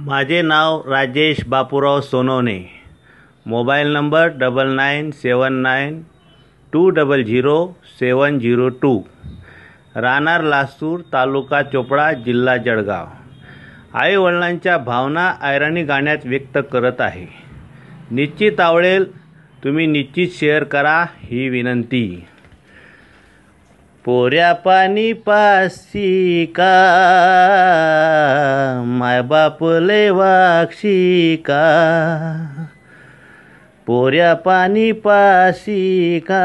माझे नाव Rajesh Bapurao Sonawane. Mobile number double nine seven nine two double zero seven zero two. राहणार लासूर तालुका चोपडा जिल्हा जळगाव. आईवडिलांच्या भावना आयराणी गाण्यात व्यक्त करत आहे. निश्चित आवडेल तुम्ही निश्चित शेअर करा ही विनंती. पोऱ्या पाणी पासी का मायबाप बापले वाक्षी का? पोऱ्या पाणी पासी का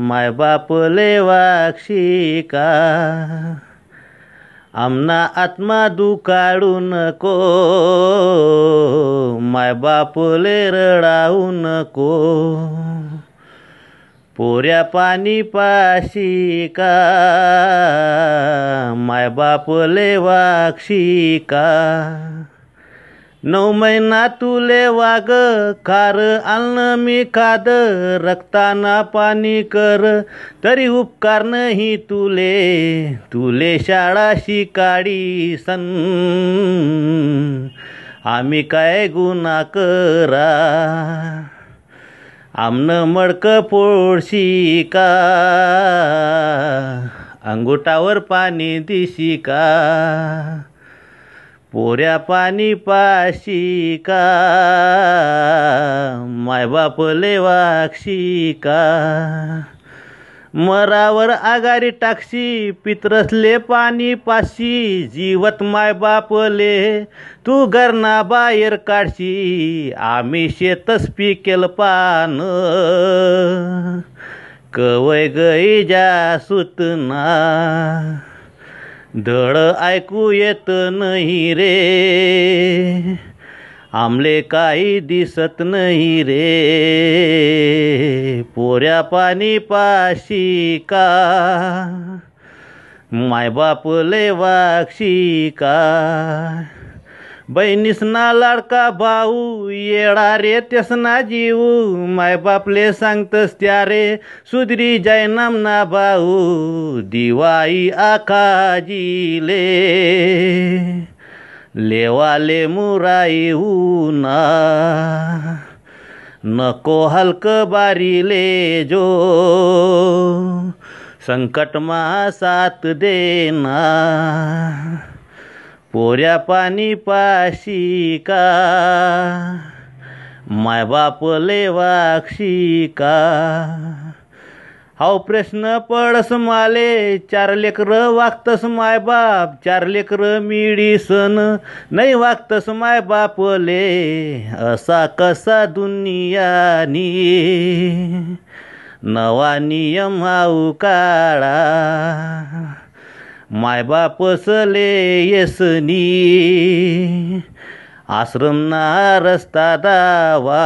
मायबाप बापले वाक्षी का? आमना आत्मा दुखाडू नको. माय बापले रडावू नको. पोऱ्या पाणी पाशी का मायबापले ले वाक्षी का? नऊ महिना तुले वाग खार आलनं मी खाद रक्ताना पाणी कर. तरी उपकार नाही तुले तुले शाळा शिकाडी सन. आम्ही काय गुन्हा करा? आमनं मडकं पोळशी का? अंगुटावर पाणी दिशी का? पोऱ्या पाणी पाशी का? मायबाप लेवाक्षी का? मरावर आगारी टाकशी पित्रसले पाणी पाशी जीवत माय बापले. तू घरना बाहेर काढशी आम्ही शेतच पिकेल पान. कवय गई जा सुतना. धड ऐकू येत नाही रे. आमले काही दिसत नाही रे. पोऱ्या पाणी पाशी का मायबापले वाक्षी का? बहिणीसना लाडका भाऊ येडा रे त्यसना जीव मायबापले सांगतस त्या रे सुधरी जैनाम ना भाऊ दिवाई आखाजीले. लेवाले मुराई हुन। न कोहल्क बारीले जो। सङ्कटमा साथ देन। पोर्या पानी पासिका। माय बापले लेवाक्सिका हाव प्रश्न पडस माले चार लेकर वागतस माय बाप चार लेकर मिडीसन नाही वागतस मायबापले असा कसा दुनियानी नवा नियम हाऊ काळा मायबापसले येसनी. आश्रमना रस्ता दावा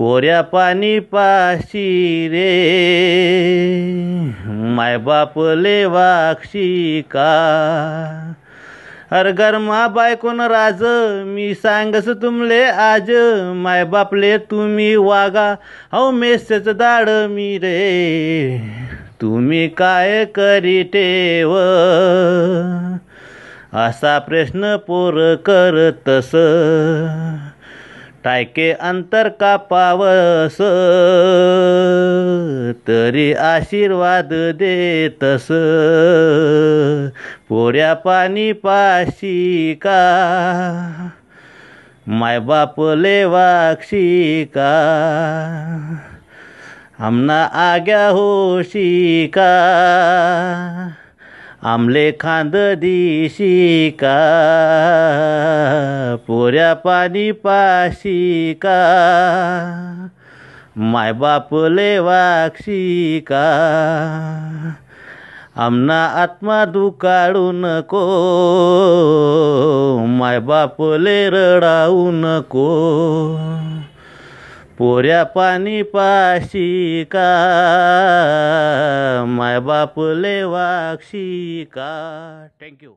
पोऱ्या पाणी पाशी रे मायबापले वाक्षी का? हर गरमा बायकोन राज मी सांगस तुमले आज. मायबापले तुम्ही वागा हो मेसेच दाड मी रे. तुम्ही काय करी टेव? असा प्रश्न पोर करतस. टायके अंतर कापावस तरी आशीर्वाद देतस. पोऱ्या पाणी पाशी का? मायबापले वाक्षी का? आमना आग्या होशी का? आमले खांद दिशी का? पोऱ्या पाणी पाशी का? मायबापले वाक्षी का? आमना आत्मा दुखाडू नको मायबापले रडावू नको. पोऱ्या पाणी पाशी का? मायबापले वाक्षी का? थँक्यू